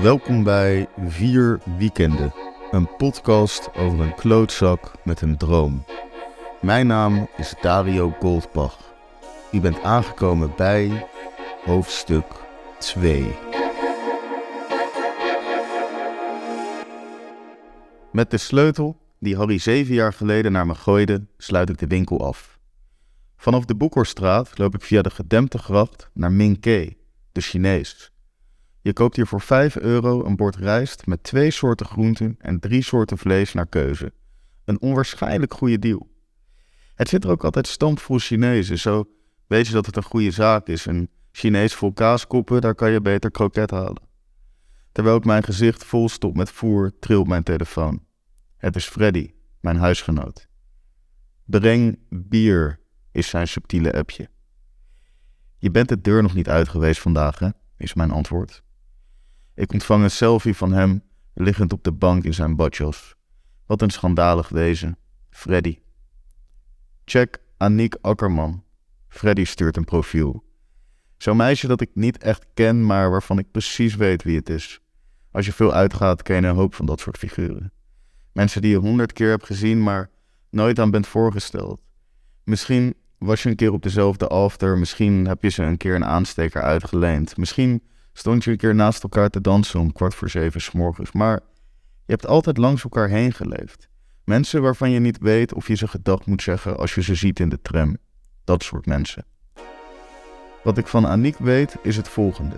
Welkom bij Vier Weekenden, een podcast over een klootzak met een droom. Mijn naam is Dario Goldbach. U bent aangekomen bij hoofdstuk 2. Met de sleutel, die Harry zeven jaar geleden naar me gooide, sluit ik de winkel af. Vanaf de Boekhorststraat loop ik via de gedempte gracht naar Ming Ke, de Chinees. Je koopt hier voor 5 euro een bord rijst met twee soorten groenten en drie soorten vlees naar keuze. Een onwaarschijnlijk goede deal. Het zit er ook altijd stampvol Chinezen, zo weet je dat het een goede zaak is. Een Chinees vol kaaskoppen, daar kan je beter kroket halen. Terwijl ik mijn gezicht vol stop met voer, trilt mijn telefoon. Het is Freddy, mijn huisgenoot. Breng bier, is zijn subtiele appje. Je bent de deur nog niet uit geweest vandaag, hè? is mijn antwoord. Ik ontvang een selfie van hem, liggend op de bank in zijn badjas. Wat een schandalig wezen. Freddy. Check Aniek Akkerman. Freddy stuurt een profiel. Zo'n meisje dat ik niet echt ken, maar waarvan ik precies weet wie het is. Als je veel uitgaat, ken je een hoop van dat soort figuren. Mensen die je honderd keer hebt gezien, maar nooit aan bent voorgesteld. Misschien was je een keer op dezelfde after, misschien heb je ze een keer een aansteker uitgeleend. Misschien stond je een keer naast elkaar te dansen om kwart voor zeven s. Maar je hebt altijd langs elkaar heen geleefd. Mensen waarvan je niet weet of je ze gedag moet zeggen als je ze ziet in de tram. Dat soort mensen. Wat ik van Aniek weet is het volgende.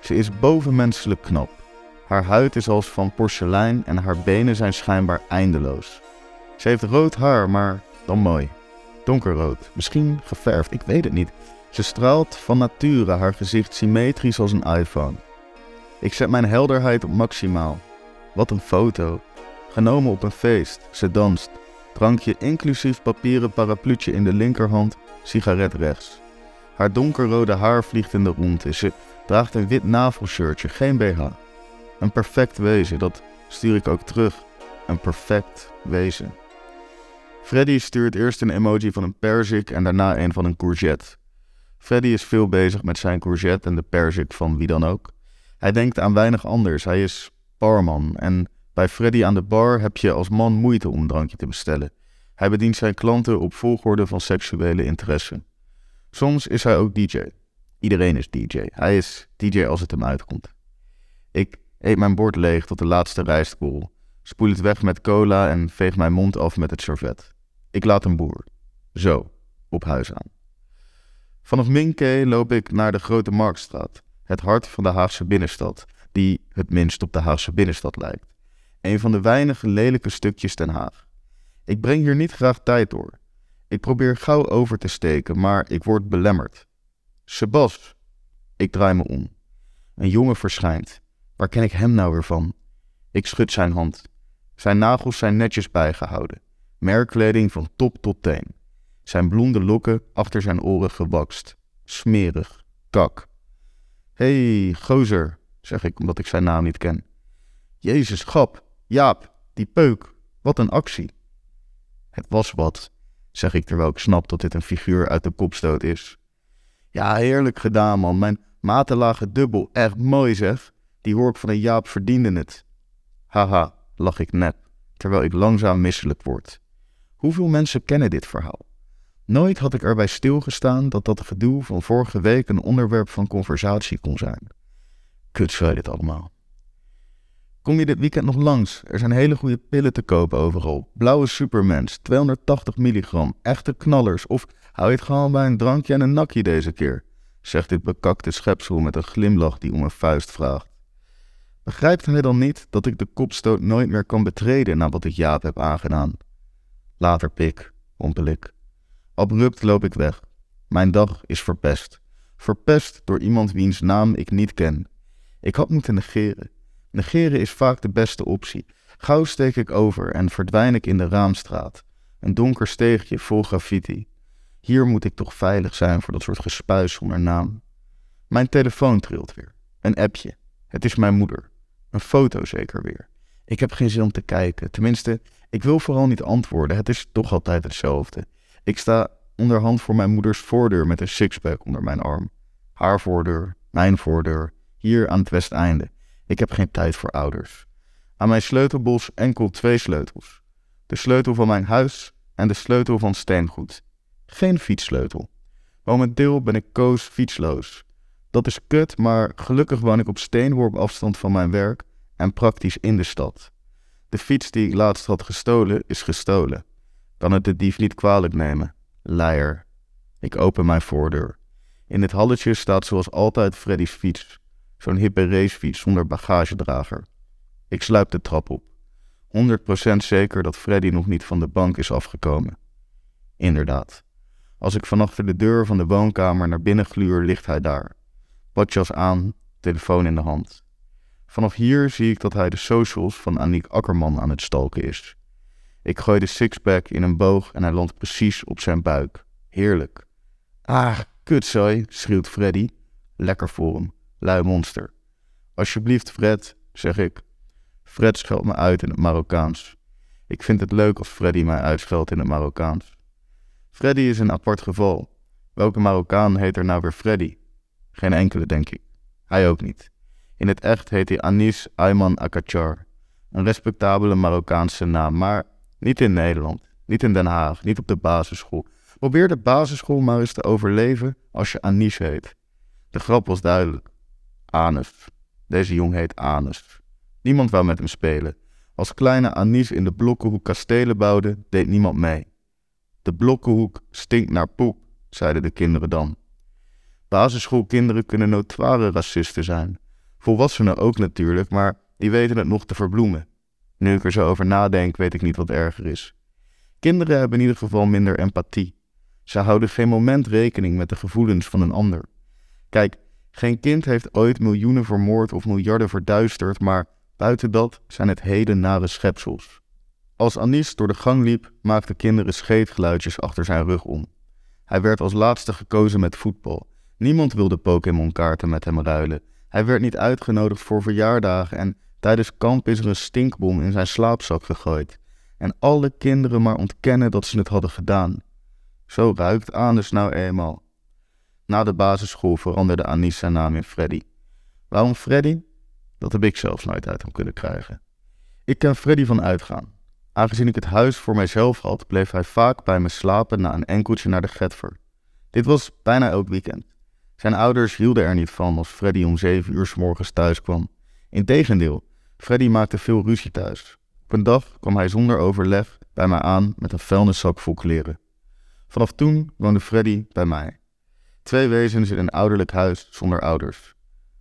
Ze is bovenmenselijk knap. Haar huid is als van porselein en haar benen zijn schijnbaar eindeloos. Ze heeft rood haar, maar dan mooi. Donkerrood, misschien geverfd, ik weet het niet. Ze straalt van nature haar gezicht symmetrisch als een iPhone. Ik zet mijn helderheid op maximaal. Wat een foto. Genomen op een feest. Ze danst. Drankje inclusief papieren parapluutje in de linkerhand, sigaret rechts. Haar donkerrode haar vliegt in de rondte. Ze draagt een wit navelshirtje, geen BH. Een perfect wezen, dat stuur ik ook terug. Een perfect wezen. Freddy stuurt eerst een emoji van een perzik en daarna een van een courgette. Freddy is veel bezig met zijn courgette en de perzik van wie dan ook. Hij denkt aan weinig anders. Hij is barman en bij Freddy aan de bar heb je als man moeite om een drankje te bestellen. Hij bedient zijn klanten op volgorde van seksuele interesse. Soms is hij ook DJ. Iedereen is DJ. Hij is DJ als het hem uitkomt. Ik eet mijn bord leeg tot de laatste rijstkool, spoel het weg met cola en veeg mijn mond af met het servet. Ik laat een boer. Zo, op huis aan. Vanaf Minke loop ik naar de Grote Marktstraat, het hart van de Haagse binnenstad, die het minst op de Haagse binnenstad lijkt. Een van de weinige lelijke stukjes Den Haag. Ik breng hier niet graag tijd door. Ik probeer gauw over te steken, maar ik word belemmerd. Sebas. Ik draai me om. Een jongen verschijnt. Waar ken ik hem nou weer van? Ik schud zijn hand. Zijn nagels zijn netjes bijgehouden. Merkkleding van top tot teen. Zijn blonde lokken achter zijn oren gewakst. Smerig. Kak. hey, gozer, zeg ik omdat ik zijn naam niet ken. Jezus, grap. Jaap, die peuk. Wat een actie. Het was wat, zeg ik terwijl ik snap dat dit een figuur uit de kopstoot is. Ja, heerlijk gedaan, man. Mijn maten lagen dubbel. Echt mooi, zeg. Die hoor ik van een Jaap verdiende het. Haha, lach ik nep, terwijl ik langzaam misselijk word. Hoeveel mensen kennen dit verhaal? Nooit had ik erbij stilgestaan dat dat gedoe van vorige week een onderwerp van conversatie kon zijn. Kut zei dit allemaal. Kom je dit weekend nog langs? Er zijn hele goede pillen te kopen overal. Blauwe Supermans, 280 milligram, echte knallers. Of hou je het gewoon bij een drankje en een nakje deze keer? Zegt dit bekakte schepsel met een glimlach die om een vuist vraagt. Begrijpt hij dan niet dat ik de kopstoot nooit meer kan betreden na wat ik Jaap heb aangedaan? Later pik, mompel ik. Abrupt loop ik weg. Mijn dag is verpest. Verpest door iemand wiens naam ik niet ken. Ik had moeten negeren. Negeren is vaak de beste optie. Gauw steek ik over en verdwijn ik in de Raamstraat. Een donker steegje vol graffiti. Hier moet ik toch veilig zijn voor dat soort gespuis zonder naam. Mijn telefoon trilt weer. Een appje. Het is mijn moeder. Een foto zeker weer. Ik heb geen zin om te kijken. Tenminste, ik wil vooral niet antwoorden. Het is toch altijd hetzelfde. Ik sta onderhand voor mijn moeders voordeur met een sixpack onder mijn arm. Haar voordeur, mijn voordeur, hier aan het westeinde. Ik heb geen tijd voor ouders. Aan mijn sleutelbos enkel twee sleutels. De sleutel van mijn huis en de sleutel van steengoed. Geen fietssleutel. Momenteel ben ik koos fietsloos. Dat is kut, maar gelukkig woon ik op steenworp afstand van mijn werk en praktisch in de stad. De fiets die ik laatst had gestolen is gestolen. Kan het de dief niet kwalijk nemen? Leier. Ik open mijn voordeur. In het halletje staat zoals altijd Freddy's fiets. Zo'n hippe racefiets zonder bagagedrager. Ik sluip de trap op. 100% zeker dat Freddy nog niet van de bank is afgekomen. Inderdaad. Als ik van achter de deur van de woonkamer naar binnen gluur, ligt hij daar. Badjas aan, telefoon in de hand. Vanaf hier zie ik dat hij de socials van Aniek Akkerman aan het stalken is. Ik gooi de sixpack in een boog en hij landt precies op zijn buik. Heerlijk. Ah, kutzooi, schreeuwt Freddy. Lekker voor hem, lui monster. Alsjeblieft, Fred, zeg ik. Fred scheldt me uit in het Marokkaans. Ik vind het leuk als Freddy mij uitscheldt in het Marokkaans. Freddy is een apart geval. Welke Marokkaan heet er nou weer Freddy? Geen enkele, denk ik. Hij ook niet. In het echt heet hij Anis Ayman Akachar. Een respectabele Marokkaanse naam, maar niet in Nederland, niet in Den Haag, niet op de basisschool. Probeer de basisschool maar eens te overleven als je Anis heet. De grap was duidelijk. Anus. Deze jong heet Anus. Niemand wou met hem spelen. Als kleine Anis in de Blokkenhoek kastelen bouwde, deed niemand mee. De Blokkenhoek stinkt naar poep, zeiden de kinderen dan. Basisschoolkinderen kunnen notoire racisten zijn. Volwassenen ook natuurlijk, maar die weten het nog te verbloemen. Nu ik er zo over nadenk, weet ik niet wat erger is. Kinderen hebben in ieder geval minder empathie. Ze houden geen moment rekening met de gevoelens van een ander. Kijk, geen kind heeft ooit miljoenen vermoord of miljarden verduisterd, maar buiten dat zijn het hele nare schepsels. Als Anis door de gang liep, maakten kinderen scheetgeluidjes achter zijn rug om. Hij werd als laatste gekozen met voetbal. Niemand wilde Pokémon-kaarten met hem ruilen. Hij werd niet uitgenodigd voor verjaardagen en tijdens kamp is er een stinkbom in zijn slaapzak gegooid. En alle kinderen maar ontkennen dat ze het hadden gedaan. Zo ruikt Anus nou eenmaal. Na de basisschool veranderde Anis zijn naam in Freddy. Waarom Freddy? Dat heb ik zelfs nooit uit hem kunnen krijgen. Ik ken Freddy van uitgaan. Aangezien ik het huis voor mijzelf had, bleef hij vaak bij me slapen na een enkeltje naar de Getver. Dit was bijna elk weekend. Zijn ouders hielden er niet van als Freddy om zeven uur s morgens thuis kwam. Integendeel, Freddy maakte veel ruzie thuis. Op een dag kwam hij zonder overleg bij mij aan met een vuilniszak vol kleren. Vanaf toen woonde Freddy bij mij. Twee wezens in een ouderlijk huis zonder ouders.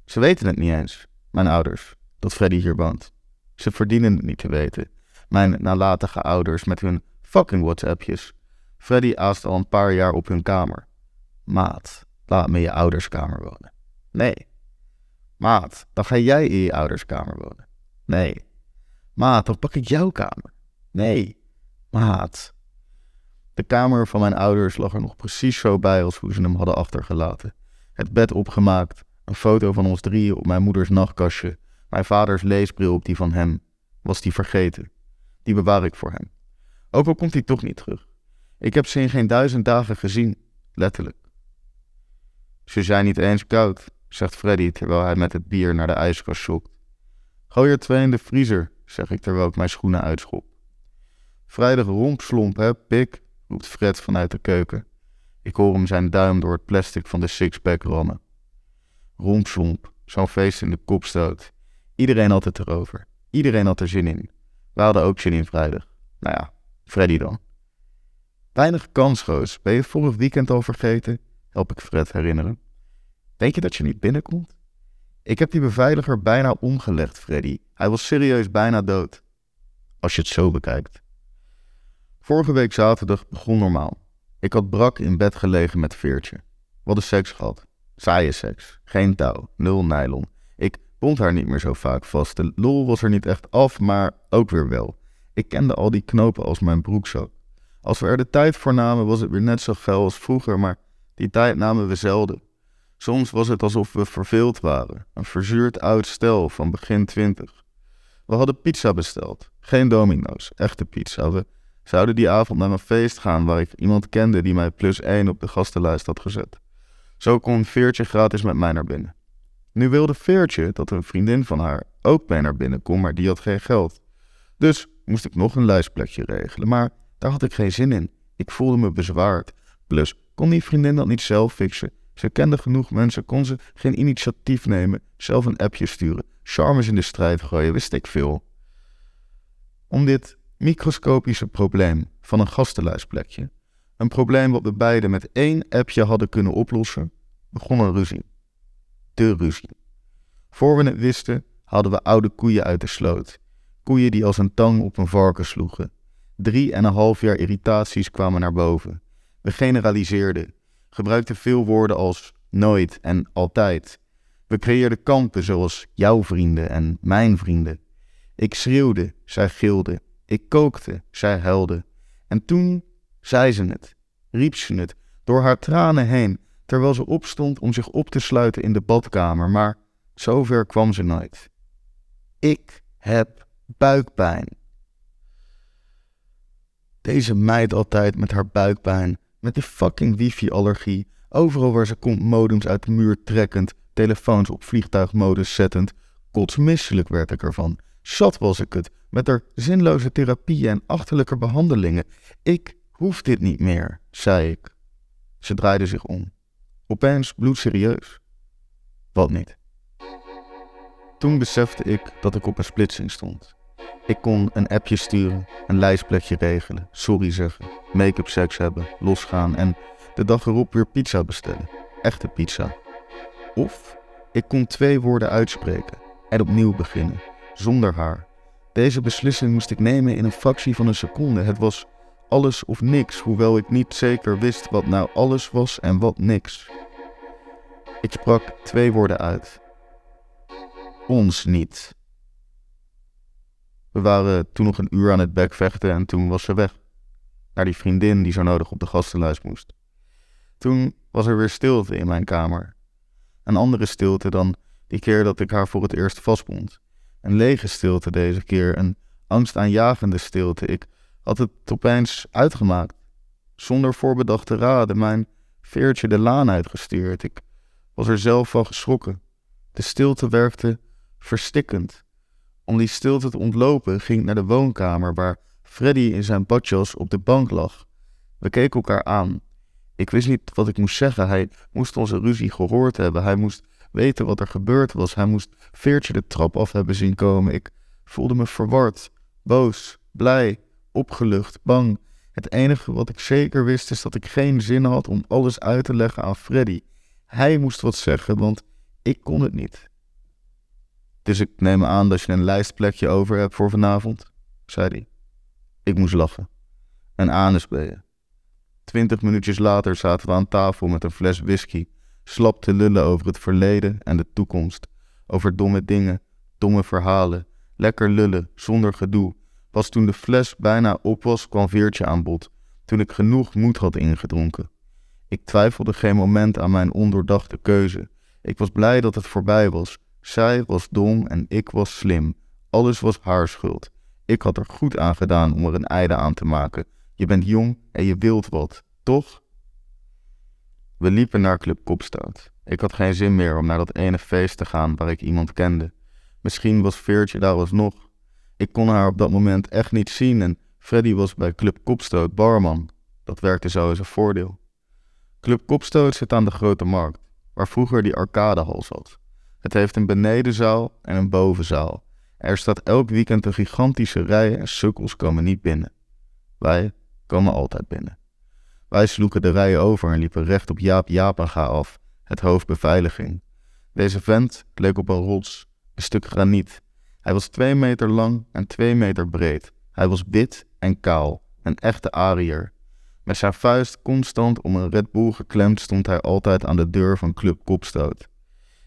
Ze weten het niet eens, mijn ouders, dat Freddy hier woont. Ze verdienen het niet te weten. Mijn nalatige ouders met hun fucking WhatsAppjes. Freddy aast al een paar jaar op hun kamer. Maat, laat me je ouderskamer wonen. Nee. Maat, dan ga jij in je ouderskamer wonen. Nee. Maat, dan pak ik jouw kamer. Nee. Maat. De kamer van mijn ouders lag er nog precies zo bij als hoe ze hem hadden achtergelaten. Het bed opgemaakt, een foto van ons drieën op mijn moeders nachtkastje, mijn vaders leesbril op die van hem. Was die vergeten. Die bewaar ik voor hem. Ook al komt hij toch niet terug. Ik heb ze in geen duizend dagen gezien, letterlijk. Ze zijn niet eens koud, zegt Freddy terwijl hij met het bier naar de ijskast zoekt. Gooi er twee in de vriezer, zeg ik terwijl ik mijn schoenen uitschop. Vrijdag rompslomp, hè, pik, roept Fred vanuit de keuken. Ik hoor hem zijn duim door het plastic van de sixpack rammen. Rompslomp, zo'n feest in de kopstoot. Iedereen had het erover. Iedereen had er zin in. We hadden ook zin in vrijdag. Nou ja, Freddy dan. Weinig kansgoos. Ben je vorig weekend al vergeten? Help ik Fred herinneren. Denk je dat je niet binnenkomt? Ik heb die beveiliger bijna omgelegd, Freddy. Hij was serieus bijna dood. Als je het zo bekijkt. Vorige week zaterdag begon normaal. Ik had brak in bed gelegen met Veertje. We hadden seks gehad. Saaie seks. Geen touw. Nul nylon. Ik bond haar niet meer zo vaak vast. De lol was er niet echt af, maar ook weer wel. Ik kende al die knopen als mijn broekzak. Als we er de tijd voor namen, was het weer net zo geil als vroeger, maar die tijd namen we zelden. Soms was het alsof we verveeld waren. Een verzuurd oud stel van begin twintig. We hadden pizza besteld. Geen domino's, echte pizza. We zouden die avond naar een feest gaan waar ik iemand kende die mij plus één op de gastenlijst had gezet. Zo kon Veertje gratis met mij naar binnen. Nu wilde Veertje dat een vriendin van haar ook mee naar binnen kon, maar die had geen geld. Dus moest ik nog een lijstplekje regelen, maar daar had ik geen zin in. Ik voelde me bezwaard. Plus, kon die vriendin dat niet zelf fixen? Ze kende genoeg mensen, kon ze geen initiatief nemen, zelf een appje sturen, charmes in de strijd gooien, wist ik veel. Om dit microscopische probleem van een gastenlijstplekje, een probleem wat we beiden met één appje hadden kunnen oplossen, begon een ruzie. De ruzie. Voor we het wisten, hadden we oude koeien uit de sloot. Koeien die als een tang op een varken sloegen. Drie en een half jaar irritaties kwamen naar boven. We generaliseerden, gebruikten veel woorden als nooit en altijd. We creëerden kampen zoals jouw vrienden en mijn vrienden. Ik schreeuwde, zij gilde. Ik kookte, zij huilde. En toen zei ze het, riep ze het, door haar tranen heen, terwijl ze opstond om zich op te sluiten in de badkamer, maar zover kwam ze nooit. Ik heb buikpijn. Deze meid altijd met haar buikpijn, met die fucking wifi-allergie, overal waar ze komt modems uit de muur trekkend, telefoons op vliegtuigmodus zettend. Kotsmisselijk werd ik ervan. Zat was ik het, met haar zinloze therapieën en achterlijke behandelingen. Ik hoef dit niet meer, zei ik. Ze draaide zich om. Opeens bloedserieus. Wat niet? Toen besefte ik dat ik op een splitsing stond. Ik kon een appje sturen, een lijstplekje regelen, sorry zeggen, make-up seks hebben, losgaan en de dag erop weer pizza bestellen. Echte pizza. Of ik kon twee woorden uitspreken en opnieuw beginnen, zonder haar. Deze beslissing moest ik nemen in een fractie van een seconde. Het was alles of niks, hoewel ik niet zeker wist wat nou alles was en wat niks. Ik sprak twee woorden uit. Ons niet. We waren toen nog een uur aan het bekvechten en toen was ze weg. Naar die vriendin die zo nodig op de gastenlijst moest. Toen was er weer stilte in mijn kamer. Een andere stilte dan die keer dat ik haar voor het eerst vastbond. Een lege stilte deze keer, een angstaanjagende stilte. Ik had het opeens uitgemaakt. Zonder voorbedachte raden mijn veertje de laan uitgestuurd. Ik was er zelf van geschrokken. De stilte werkte verstikkend. Om die stilte te ontlopen ging ik naar de woonkamer waar Freddy in zijn badjas op de bank lag. We keken elkaar aan. Ik wist niet wat ik moest zeggen. Hij moest onze ruzie gehoord hebben. Hij moest weten wat er gebeurd was. Hij moest Veertje de trap af hebben zien komen. Ik voelde me verward, boos, blij, opgelucht, bang. Het enige wat ik zeker wist is dat ik geen zin had om alles uit te leggen aan Freddy. Hij moest wat zeggen, want ik kon het niet. Dus ik neem aan dat je een lijstplekje over hebt voor vanavond, zei hij. Ik moest lachen. Een anus ben. Twintig minuutjes later zaten we aan tafel met een fles whisky, slap te lullen over het verleden en de toekomst, over domme dingen, domme verhalen, lekker lullen, zonder gedoe. Pas toen de fles bijna op was, kwam Veertje aan bod, toen ik genoeg moed had ingedronken. Ik twijfelde geen moment aan mijn ondoordachte keuze. Ik was blij dat het voorbij was. Zij was dom en ik was slim. Alles was haar schuld. Ik had er goed aan gedaan om er een einde aan te maken. Je bent jong en je wilt wat, toch? We liepen naar Club Kopstoot. Ik had geen zin meer om naar dat ene feest te gaan waar ik iemand kende. Misschien was Veertje daar alsnog. Ik kon haar op dat moment echt niet zien en Freddy was bij Club Kopstoot barman. Dat werkte zo als een voordeel. Club Kopstoot zit aan de Grote Markt, waar vroeger die arcadehal zat. Het heeft een benedenzaal en een bovenzaal. Er staat elk weekend een gigantische rij en sukkels komen niet binnen. Wij komen altijd binnen. Wij sloegen de rijen over en liepen recht op Jaap Japaga af, het hoofd beveiliging. Deze vent leek op een rots, een stuk graniet. Hij was twee meter lang en twee meter breed. Hij was wit en kaal, een echte Ariër. Met zijn vuist constant om een Red Bull geklemd stond hij altijd aan de deur van Club Kopstoot.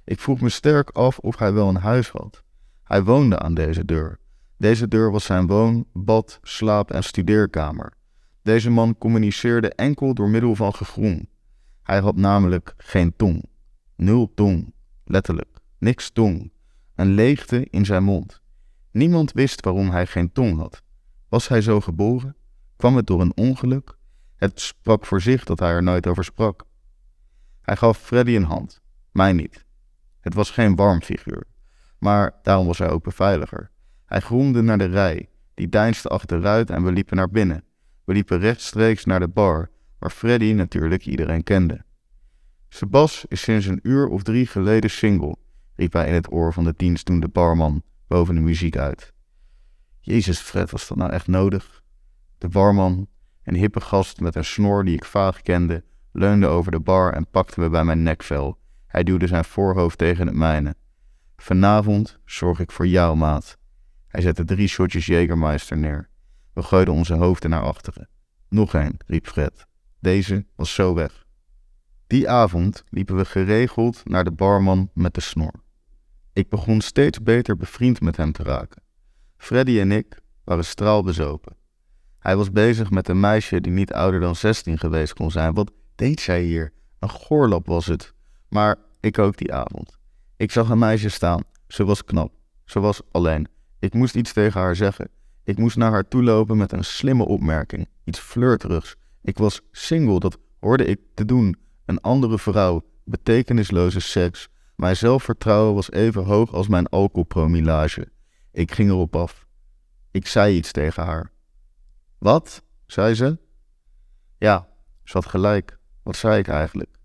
Ik vroeg me sterk af of hij wel een huis had. Hij woonde aan deze deur. Deze deur was zijn woon, bad, slaap- en studeerkamer. Deze man communiceerde enkel door middel van gegroen. Hij had namelijk geen tong. Nul tong. Letterlijk. Niks tong. Een leegte in zijn mond. Niemand wist waarom hij geen tong had. Was hij zo geboren? Kwam het door een ongeluk? Het sprak voor zich dat hij er nooit over sprak. Hij gaf Freddy een hand, mij niet. Het was geen warm figuur. maar daarom was hij ook beveiliger. Hij groemde naar de rij, die deinsde achteruit en we liepen naar binnen. We liepen rechtstreeks naar de bar, waar Freddy natuurlijk iedereen kende. Sebas is sinds een uur of drie geleden single, riep hij in het oor van de dienstdoende barman boven de muziek uit. Jezus, Fred, was dat nou echt nodig? De barman, een hippe gast met een snor die ik vaag kende, leunde over de bar en pakte me bij mijn nekvel. Hij duwde zijn voorhoofd tegen het mijne. Vanavond zorg ik voor jou, maat. Hij zette drie shotjes Jägermeister neer. We gooiden onze hoofden naar achteren. Nog een, riep Fred. Deze was zo weg. Die avond liepen we geregeld naar de barman met de snor. Ik begon steeds beter bevriend met hem te raken. Freddy en ik waren straalbezopen. Hij was bezig met een meisje die niet ouder dan 16 geweest kon zijn. Wat deed zij hier? Een goorlap was het. Maar ik ook die avond. Ik zag een meisje staan. Ze was knap. Ze was alleen. Ik moest iets tegen haar zeggen. Ik moest naar haar toe lopen met een slimme opmerking. Iets flirterigs. Ik was single, dat hoorde ik te doen. Een andere vrouw, betekenisloze seks. Mijn zelfvertrouwen was even hoog als mijn alcoholpromillage. Ik ging erop af. Ik zei iets tegen haar. Wat? zei ze. Ja, ze had gelijk. Wat zei ik eigenlijk?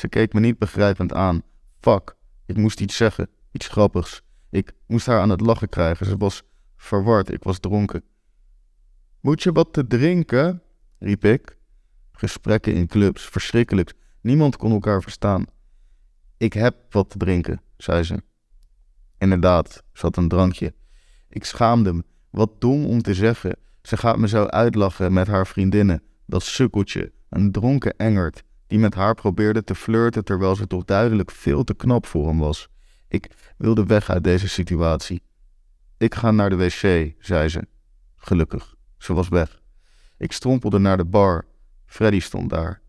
Ze keek me niet begrijpend aan. Fuck, ik moest iets zeggen, iets grappigs. Ik moest haar aan het lachen krijgen. Ze was verward, ik was dronken. Moet je wat te drinken? riep ik. Gesprekken in clubs, verschrikkelijk. Niemand kon elkaar verstaan. Ik heb wat te drinken, zei ze. Inderdaad, zat een drankje. Ik schaamde me. Wat dom om te zeggen. Ze gaat me zo uitlachen met haar vriendinnen. Dat sukkeltje, een dronken engert, die met haar probeerde te flirten terwijl ze toch duidelijk veel te knap voor hem was. Ik wilde weg uit deze situatie. Ik ga naar de wc, zei ze. Gelukkig, ze was weg. Ik strompelde naar de bar. Freddy stond daar.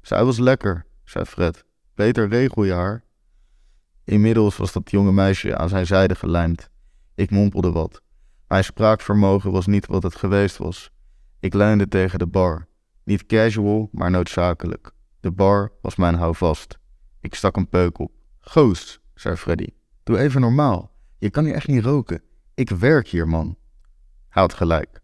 Zij was lekker, zei Fred. Beter regel je haar. Inmiddels was dat jonge meisje aan zijn zijde gelijmd. Ik mompelde wat. Mijn spraakvermogen was niet wat het geweest was. Ik leunde tegen de bar. Niet casual, maar noodzakelijk. De bar was mijn houvast. Ik stak een peuk op. Goos, zei Freddy. Doe even normaal. Je kan hier echt niet roken. Ik werk hier, man. Hij had gelijk.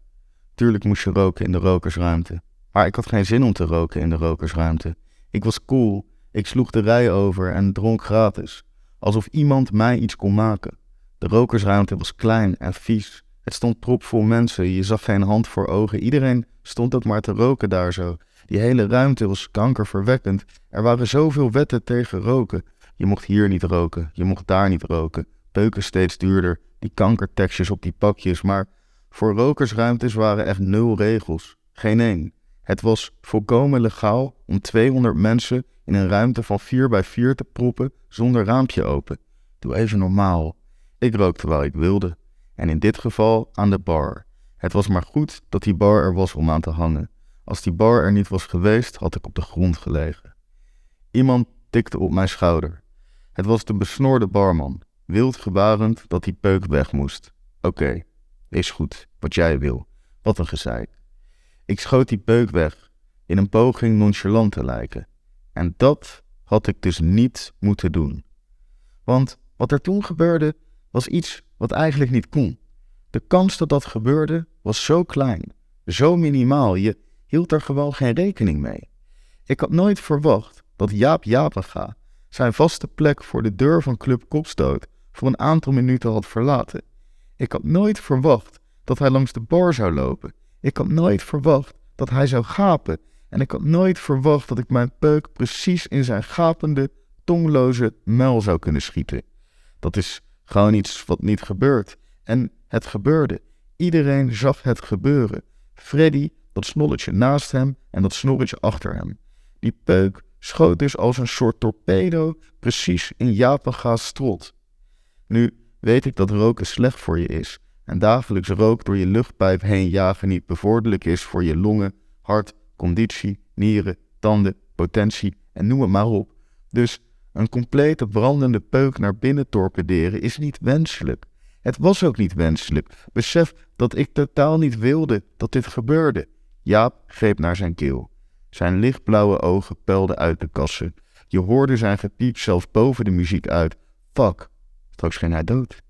Tuurlijk moest je roken in de rokersruimte. Maar ik had geen zin om te roken in de rokersruimte. Ik was cool. Ik sloeg de rij over en dronk gratis. Alsof iemand mij iets kon maken. De rokersruimte was klein en vies. Het stond propvol mensen, je zag geen hand voor ogen. Iedereen stond ook maar te roken daar zo. Die hele ruimte was kankerverwekkend. Er waren zoveel wetten tegen roken. Je mocht hier niet roken, je mocht daar niet roken. Peuken steeds duurder, die kankertekstjes op die pakjes. Maar voor rokersruimtes waren echt nul regels. Geen één. Het was volkomen legaal om 200 mensen in een ruimte van 4 bij 4 te proppen zonder raampje open. Doe even normaal. Ik rookte waar ik wilde. En in dit geval aan de bar. Het was maar goed dat die bar er was om aan te hangen. Als die bar er niet was geweest, had ik op de grond gelegen. Iemand tikte op mijn schouder. Het was de besnorde barman, wild gebarend dat die peuk weg moest. Oké, is goed, wat jij wil. Wat een gezeik. Ik schoot die peuk weg, in een poging nonchalant te lijken. En dat had ik dus niet moeten doen. Want wat er toen gebeurde, was iets wat eigenlijk niet kon. De kans dat dat gebeurde was zo klein, zo minimaal, je hield er gewoon geen rekening mee. Ik had nooit verwacht dat Jaap Japenga zijn vaste plek voor de deur van Club Kopstoot voor een aantal minuten had verlaten. Ik had nooit verwacht dat hij langs de bar zou lopen. Ik had nooit verwacht dat hij zou gapen. En ik had nooit verwacht dat ik mijn peuk precies in zijn gapende, tongloze muil zou kunnen schieten. Dat is gewoon iets wat niet gebeurt. En het gebeurde. Iedereen zag het gebeuren. Freddy, dat snolletje naast hem en dat snorretje achter hem. Die peuk schoot dus als een soort torpedo precies in Japanga's strot. Nu weet ik dat roken slecht voor je is en dagelijks rook door je luchtpijp heen jagen niet bevorderlijk is voor je longen, hart, conditie, nieren, tanden, potentie en noem het maar op. Dus een complete brandende peuk naar binnen torpederen is niet wenselijk. Het was ook niet wenselijk. Besef dat ik totaal niet wilde dat dit gebeurde. Jaap greep naar zijn keel. Zijn lichtblauwe ogen puilden uit de kassen. Je hoorde zijn gepiep zelfs boven de muziek uit. Fuck, Straks ging hij dood.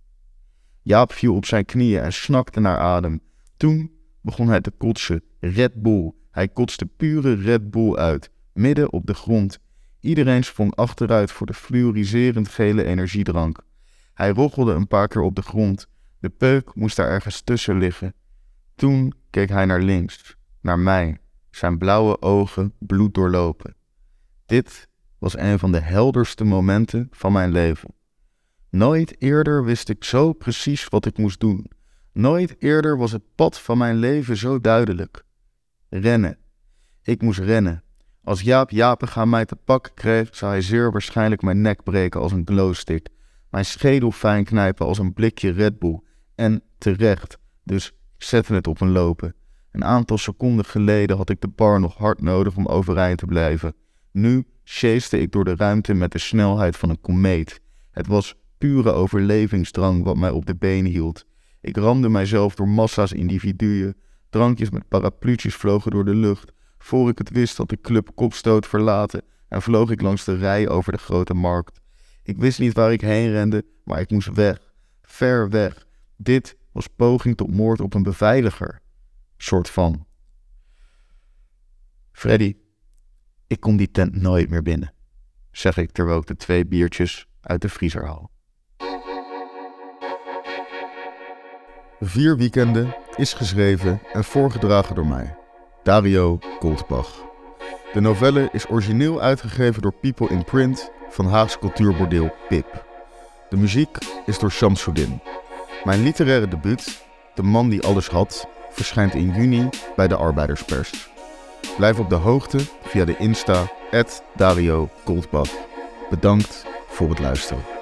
Jaap viel op zijn knieën en snakte naar adem. Toen begon hij te kotsen. Red Bull. Hij kotste pure Red Bull uit, midden op de grond. Iedereen sprong achteruit voor de fluoriserend gele energiedrank. Hij roggelde een paar keer op de grond. De peuk moest daar ergens tussen liggen. Toen keek hij naar links, naar mij, zijn blauwe ogen bloed doorlopen. Dit was een van de helderste momenten van mijn leven. Nooit eerder wist ik zo precies wat ik moest doen. Nooit eerder was het pad van mijn leven zo duidelijk. Rennen. Ik moest rennen. Als Jaap Japega mij te pakken kreeg, zou hij zeer waarschijnlijk mijn nek breken als een glowstick, mijn schedel fijn knijpen als een blikje Red Bull. En terecht, dus ik zette het op een lopen. Een aantal seconden geleden had ik de bar nog hard nodig om overeind te blijven. Nu chaste ik door de ruimte met de snelheid van een komeet. Het was pure overlevingsdrang wat mij op de benen hield. Ik ramde mijzelf door massa's individuen. Drankjes met parapluutjes vlogen door de lucht. Voor ik het wist had de club kopstoot verlaten en vloog ik langs de rij over de grote markt. Ik wist niet waar ik heen rende, maar ik moest weg. Ver weg. Dit was poging tot moord op een beveiliger. Soort van. Freddy, ik kom die tent nooit meer binnen, zeg ik terwijl ik de twee biertjes uit de vriezer haal. Vier weekenden is geschreven en voorgedragen door mij, Dario Goldbach. De novelle is origineel uitgegeven door People in Print van Haags cultuurbordeel Pip. De muziek is door Shamsuddin. Mijn literaire debuut, De man die alles had, verschijnt in juni bij de Arbeiderspers. Blijf op de hoogte via de Insta Dario Goldbach. Bedankt voor het luisteren.